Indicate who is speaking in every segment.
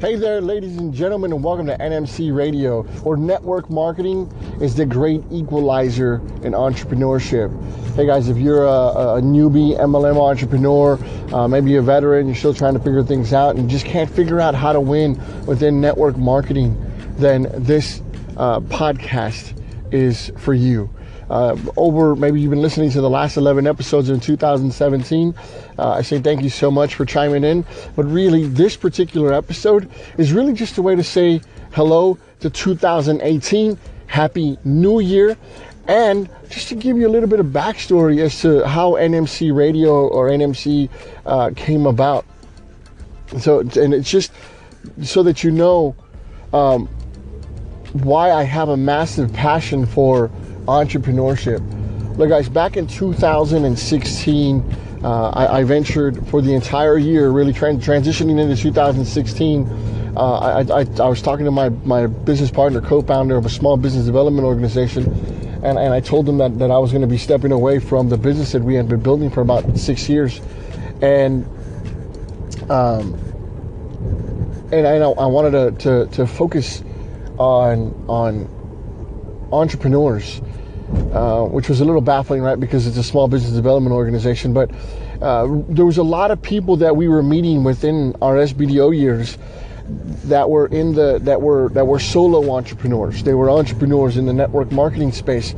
Speaker 1: Hey there, ladies and gentlemen, and welcome to NMC Radio, where network marketing is the great equalizer in entrepreneurship. Hey guys, if you're a, a newbie MLM entrepreneur, uh, maybe a veteran, you're still trying to figure things out and just can't figure out how to win within network marketing, then this uh, podcast is for you uh, over maybe you've been listening to the last 11 episodes in 2017 uh, i say thank you so much for chiming in. But really this particular episode is really just a way to say hello to 2018 happy new year. And just to give you a little bit of backstory as to how nmc radio or nmc uh, came about. So and it's just so that you know um, why i have a massive passion for entrepreneurship. Look, guys, back in 2016, uh, I, I, ventured for the entire year, really transitioning into 2016. Uh, I, I, I, was talking to my, my business partner, co founder of a small business development organization, and, and I told him that, that I was going to be stepping away from the business that we had been building for about six years. And um, and I, I wanted to, to, to focus on on entrepreneurs uh, which was a little baffling, right? Because it's a small business development organization. But uh, there was a lot of people that we were meeting within our SBDO years that were in the that were that were solo entrepreneurs. They were entrepreneurs in the network marketing space.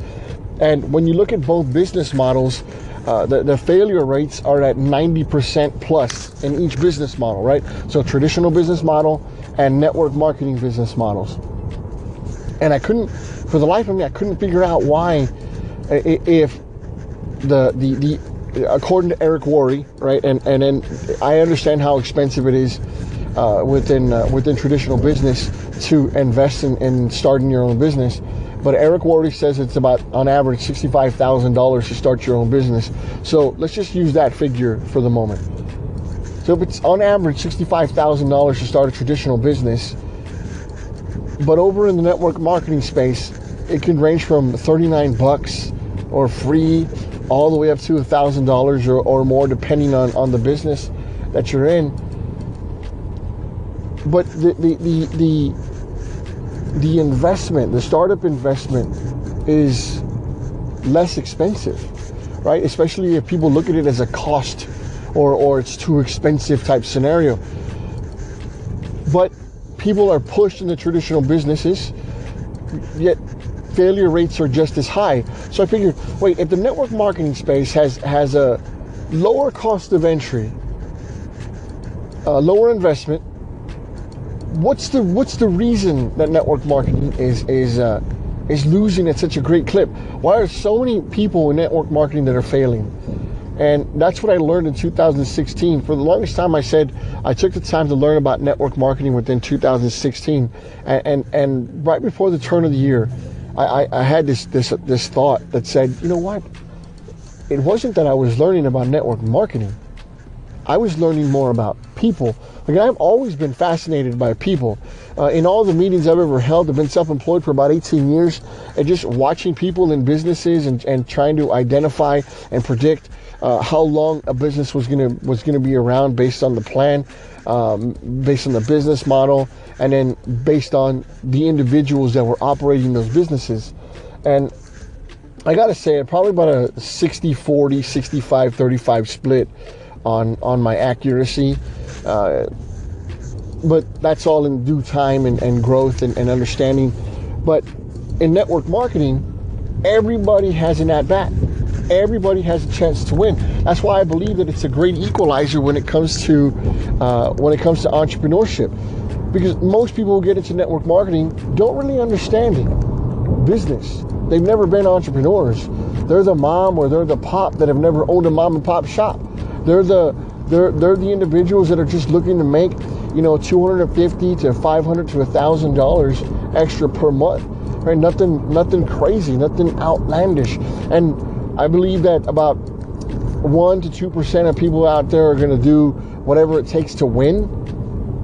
Speaker 1: And when you look at both business models, uh, the, the failure rates are at 90% plus in each business model, right? So traditional business model and network marketing business models. And I couldn't for the life of me, I couldn't figure out why, if the the the according to Eric Worre, right, and and then I understand how expensive it is uh, within uh, within traditional business to invest in, in starting your own business. But Eric Worre says it's about on average sixty-five thousand dollars to start your own business. So let's just use that figure for the moment. So if it's on average sixty-five thousand dollars to start a traditional business, but over in the network marketing space, it can range from 39 bucks or free all the way up to $1,000 or, or more, depending on, on the business that you're in. But the, the, the, the, the investment, the startup investment, is less expensive, right? Especially if people look at it as a cost or, or it's too expensive type scenario. But people are pushed into traditional businesses, yet failure rates are just as high. So I figured, wait, if the network marketing space has has a lower cost of entry, uh, lower investment, what's the what's the reason that network marketing is is uh, is losing at such a great clip? Why are so many people in network marketing that are failing? And that's what I learned in 2016. For the longest time, I said I took the time to learn about network marketing within 2016. And, and, and right before the turn of the year, I, I, I had this, this, this thought that said, you know what? It wasn't that I was learning about network marketing. I was learning more about people. Like I've always been fascinated by people. Uh, in all the meetings I've ever held, I've been self-employed for about 18 years, and just watching people in businesses and, and trying to identify and predict uh, how long a business was gonna was gonna be around based on the plan, um, based on the business model, and then based on the individuals that were operating those businesses. And I gotta say, probably about a 60 40, 65 35 split on, on my accuracy. Uh, but that's all in due time and, and growth and, and understanding. But in network marketing, everybody has an at bat everybody has a chance to win. That's why I believe that it's a great equalizer when it comes to uh, when it comes to entrepreneurship because most people who get into network marketing don't really understand it. Business. They've never been entrepreneurs. They're the mom or they're the pop that have never owned a mom and pop shop. They're the they're they're the individuals that are just looking to make, you know, 250 to 500 to 1000 dollars extra per month. Right? Nothing nothing crazy, nothing outlandish. And I believe that about 1 to 2% of people out there are going to do whatever it takes to win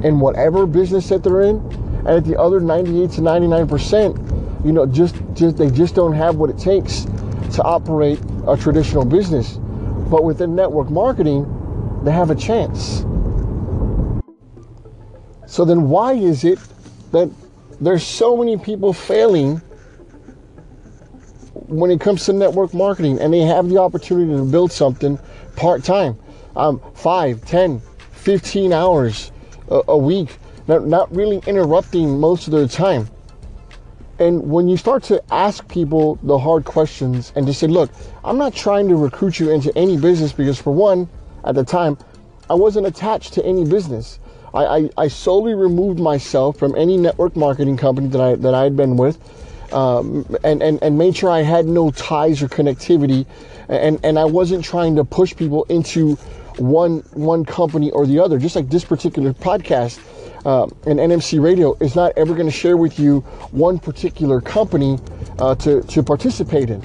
Speaker 1: in whatever business that they're in, and at the other 98 to 99 percent, you know, just just they just don't have what it takes to operate a traditional business. But within network marketing, they have a chance. So then why is it that there's so many people failing when it comes to network marketing and they have the opportunity to build something part-time um, 5 10 15 hours a, a week not, not really interrupting most of their time and when you start to ask people the hard questions and just say look i'm not trying to recruit you into any business because for one at the time i wasn't attached to any business I, I, I solely removed myself from any network marketing company that I that I had been with, um, and, and and made sure I had no ties or connectivity, and and I wasn't trying to push people into one one company or the other. Just like this particular podcast, uh, and NMC Radio is not ever going to share with you one particular company uh, to to participate in.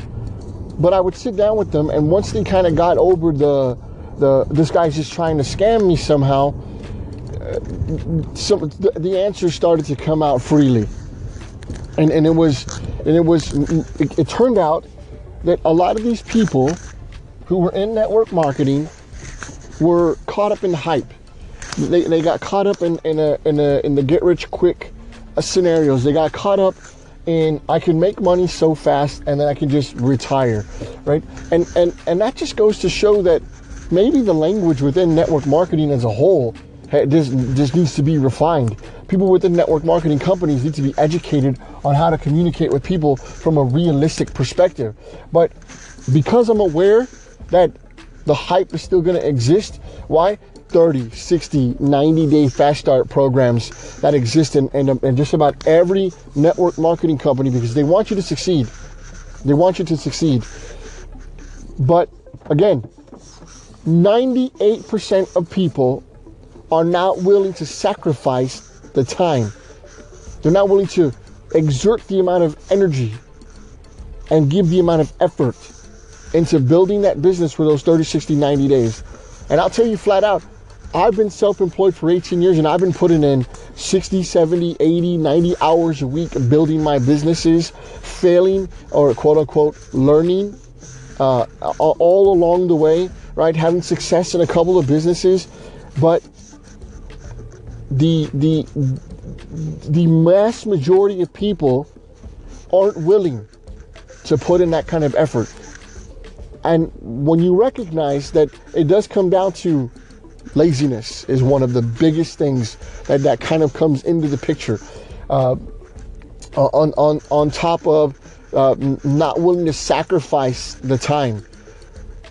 Speaker 1: But I would sit down with them, and once they kind of got over the the this guy's just trying to scam me somehow some the, the answers started to come out freely, and and it was and it was it, it turned out that a lot of these people who were in network marketing were caught up in hype. They, they got caught up in, in, a, in, a, in the get rich quick uh, scenarios. They got caught up in I can make money so fast and then I can just retire, right? And and and that just goes to show that maybe the language within network marketing as a whole this, this needs to be refined. People within network marketing companies need to be educated on how to communicate with people from a realistic perspective. But because I'm aware that the hype is still going to exist, why? 30, 60, 90 day fast start programs that exist in, in, in just about every network marketing company because they want you to succeed. They want you to succeed. But again, 98% of people are not willing to sacrifice the time. They're not willing to exert the amount of energy and give the amount of effort into building that business for those 30, 60, 90 days. And I'll tell you flat out, I've been self employed for 18 years and I've been putting in 60, 70, 80, 90 hours a week building my businesses, failing or quote unquote learning uh, all along the way, right? Having success in a couple of businesses. But the the the mass majority of people aren't willing to put in that kind of effort. And when you recognize that it does come down to laziness is one of the biggest things that, that kind of comes into the picture. Uh, on, on, on top of uh, not willing to sacrifice the time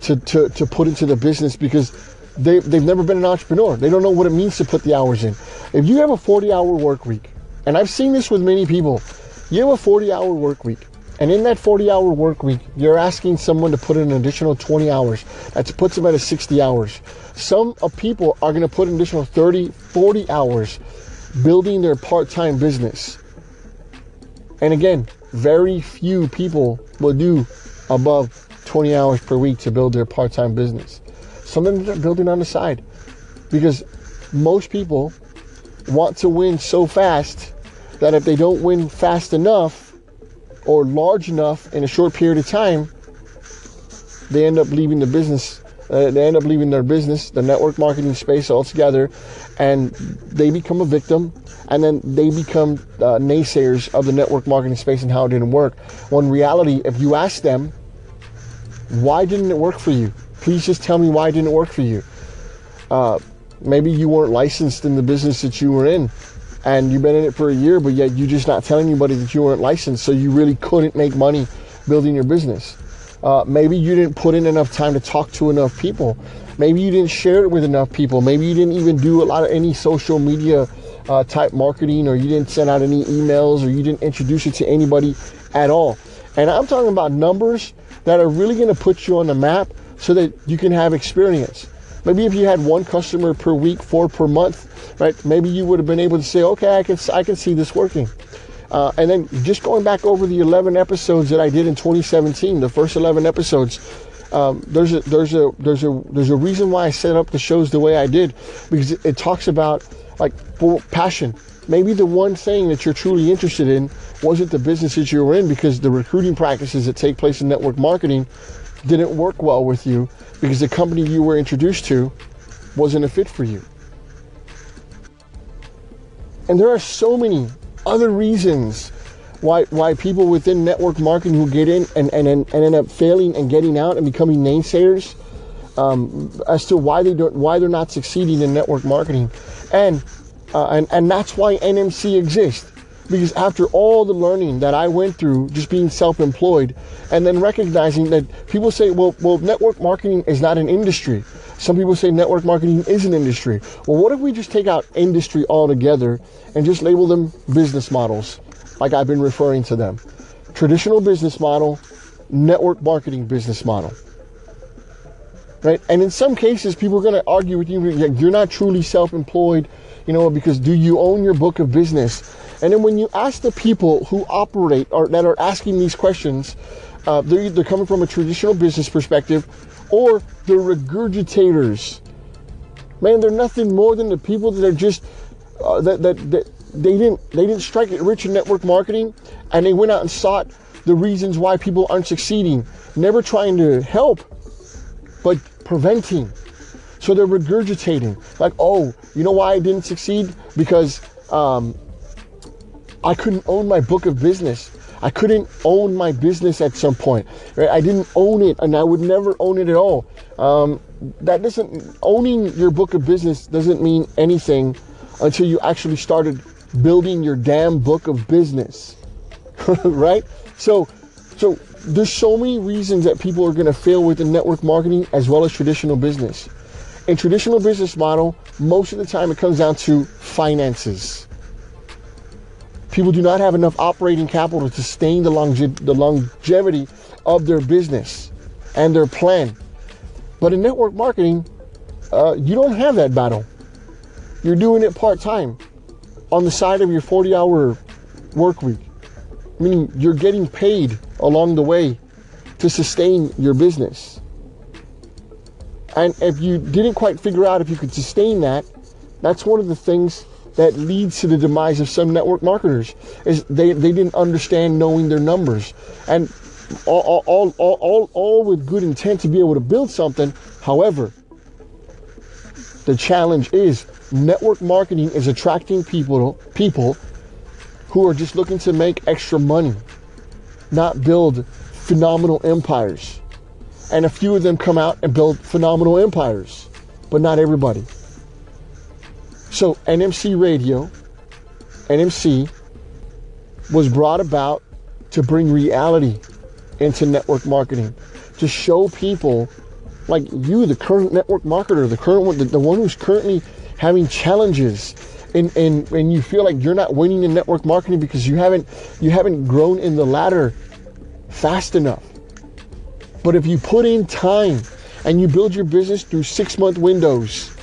Speaker 1: to, to, to put into the business because they, they've never been an entrepreneur. They don't know what it means to put the hours in. If you have a 40 hour work week, and I've seen this with many people, you have a 40 hour work week, and in that 40 hour work week, you're asking someone to put in an additional 20 hours. That puts them at a 60 hours. Some uh, people are going to put an additional 30, 40 hours building their part time business. And again, very few people will do above 20 hours per week to build their part time business something they're building on the side. Because most people want to win so fast that if they don't win fast enough or large enough in a short period of time, they end up leaving the business. Uh, they end up leaving their business, the network marketing space altogether, and they become a victim. And then they become uh, naysayers of the network marketing space and how it didn't work. When reality, if you ask them, why didn't it work for you? Please just tell me why it didn't work for you. Uh, maybe you weren't licensed in the business that you were in and you've been in it for a year, but yet you're just not telling anybody that you weren't licensed, so you really couldn't make money building your business. Uh, maybe you didn't put in enough time to talk to enough people. Maybe you didn't share it with enough people. Maybe you didn't even do a lot of any social media uh, type marketing, or you didn't send out any emails, or you didn't introduce it to anybody at all. And I'm talking about numbers that are really going to put you on the map so that you can have experience. Maybe if you had one customer per week, four per month, right? Maybe you would have been able to say, okay, I can I can see this working. Uh, and then just going back over the 11 episodes that I did in 2017, the first 11 episodes, um, there's a there's a there's a there's a reason why I set up the shows the way I did because it, it talks about like passion. Maybe the one thing that you're truly interested in wasn't the business that you were in because the recruiting practices that take place in network marketing didn't work well with you because the company you were introduced to wasn't a fit for you. And there are so many other reasons why why people within network marketing who get in and, and, and end up failing and getting out and becoming naysayers um, as to why they don't why they're not succeeding in network marketing. And uh, and, and that's why NMC exists. Because after all the learning that I went through just being self-employed and then recognizing that people say, well, well, network marketing is not an industry. Some people say network marketing is an industry. Well, what if we just take out industry altogether and just label them business models, like I've been referring to them? Traditional business model, network marketing business model. Right? And in some cases, people are going to argue with you, you're not truly self employed you know, because do you own your book of business? And then when you ask the people who operate or that are asking these questions, uh, they're either coming from a traditional business perspective or they're regurgitators. Man, they're nothing more than the people that are just uh, that, that that they didn't they didn't strike it rich in network marketing, and they went out and sought the reasons why people aren't succeeding, never trying to help, but preventing. So they're regurgitating, like, oh, you know why I didn't succeed? Because um, I couldn't own my book of business. I couldn't own my business at some point. Right? I didn't own it, and I would never own it at all. Um, that doesn't owning your book of business doesn't mean anything until you actually started building your damn book of business, right? So, so there's so many reasons that people are going to fail with the network marketing as well as traditional business. In traditional business model, most of the time it comes down to finances. People do not have enough operating capital to sustain the, longe- the longevity of their business and their plan. But in network marketing, uh, you don't have that battle. You're doing it part time on the side of your 40 hour work week, meaning you're getting paid along the way to sustain your business. And if you didn't quite figure out if you could sustain that, that's one of the things that leads to the demise of some network marketers is they, they didn't understand knowing their numbers. And all, all, all, all, all with good intent to be able to build something. However, the challenge is network marketing is attracting people people who are just looking to make extra money, not build phenomenal empires and a few of them come out and build phenomenal empires, but not everybody. So NMC Radio, NMC, was brought about to bring reality into network marketing, to show people like you, the current network marketer, the current one, the, the one who's currently having challenges and, and, and you feel like you're not winning in network marketing because you haven't you haven't grown in the ladder fast enough but if you put in time and you build your business through six month windows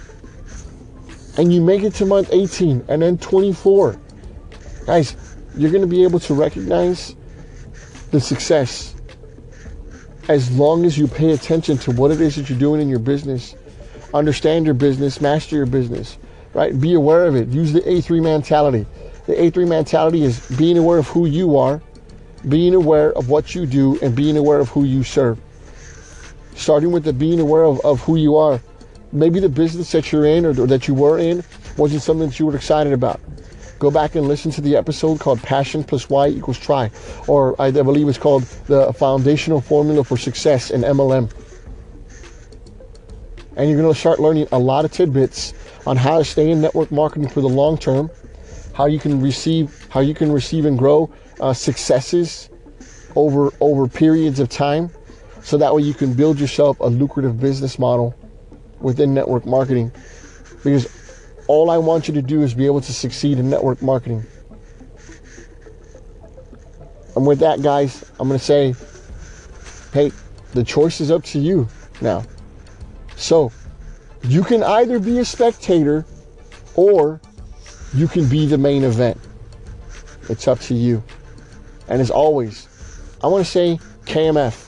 Speaker 1: and you make it to month 18 and then 24, guys, you're going to be able to recognize the success as long as you pay attention to what it is that you're doing in your business. Understand your business, master your business, right? Be aware of it. Use the A3 mentality. The A3 mentality is being aware of who you are, being aware of what you do, and being aware of who you serve starting with the being aware of, of who you are. Maybe the business that you're in or, or that you were in wasn't something that you were excited about. Go back and listen to the episode called Passion plus Y equals Try, or I believe it's called the Foundational Formula for Success in MLM. And you're going to start learning a lot of tidbits on how to stay in network marketing for the long term, how you can receive, how you can receive and grow uh, successes over over periods of time so that way you can build yourself a lucrative business model within network marketing. Because all I want you to do is be able to succeed in network marketing. And with that, guys, I'm going to say, hey, the choice is up to you now. So you can either be a spectator or you can be the main event. It's up to you. And as always, I want to say KMF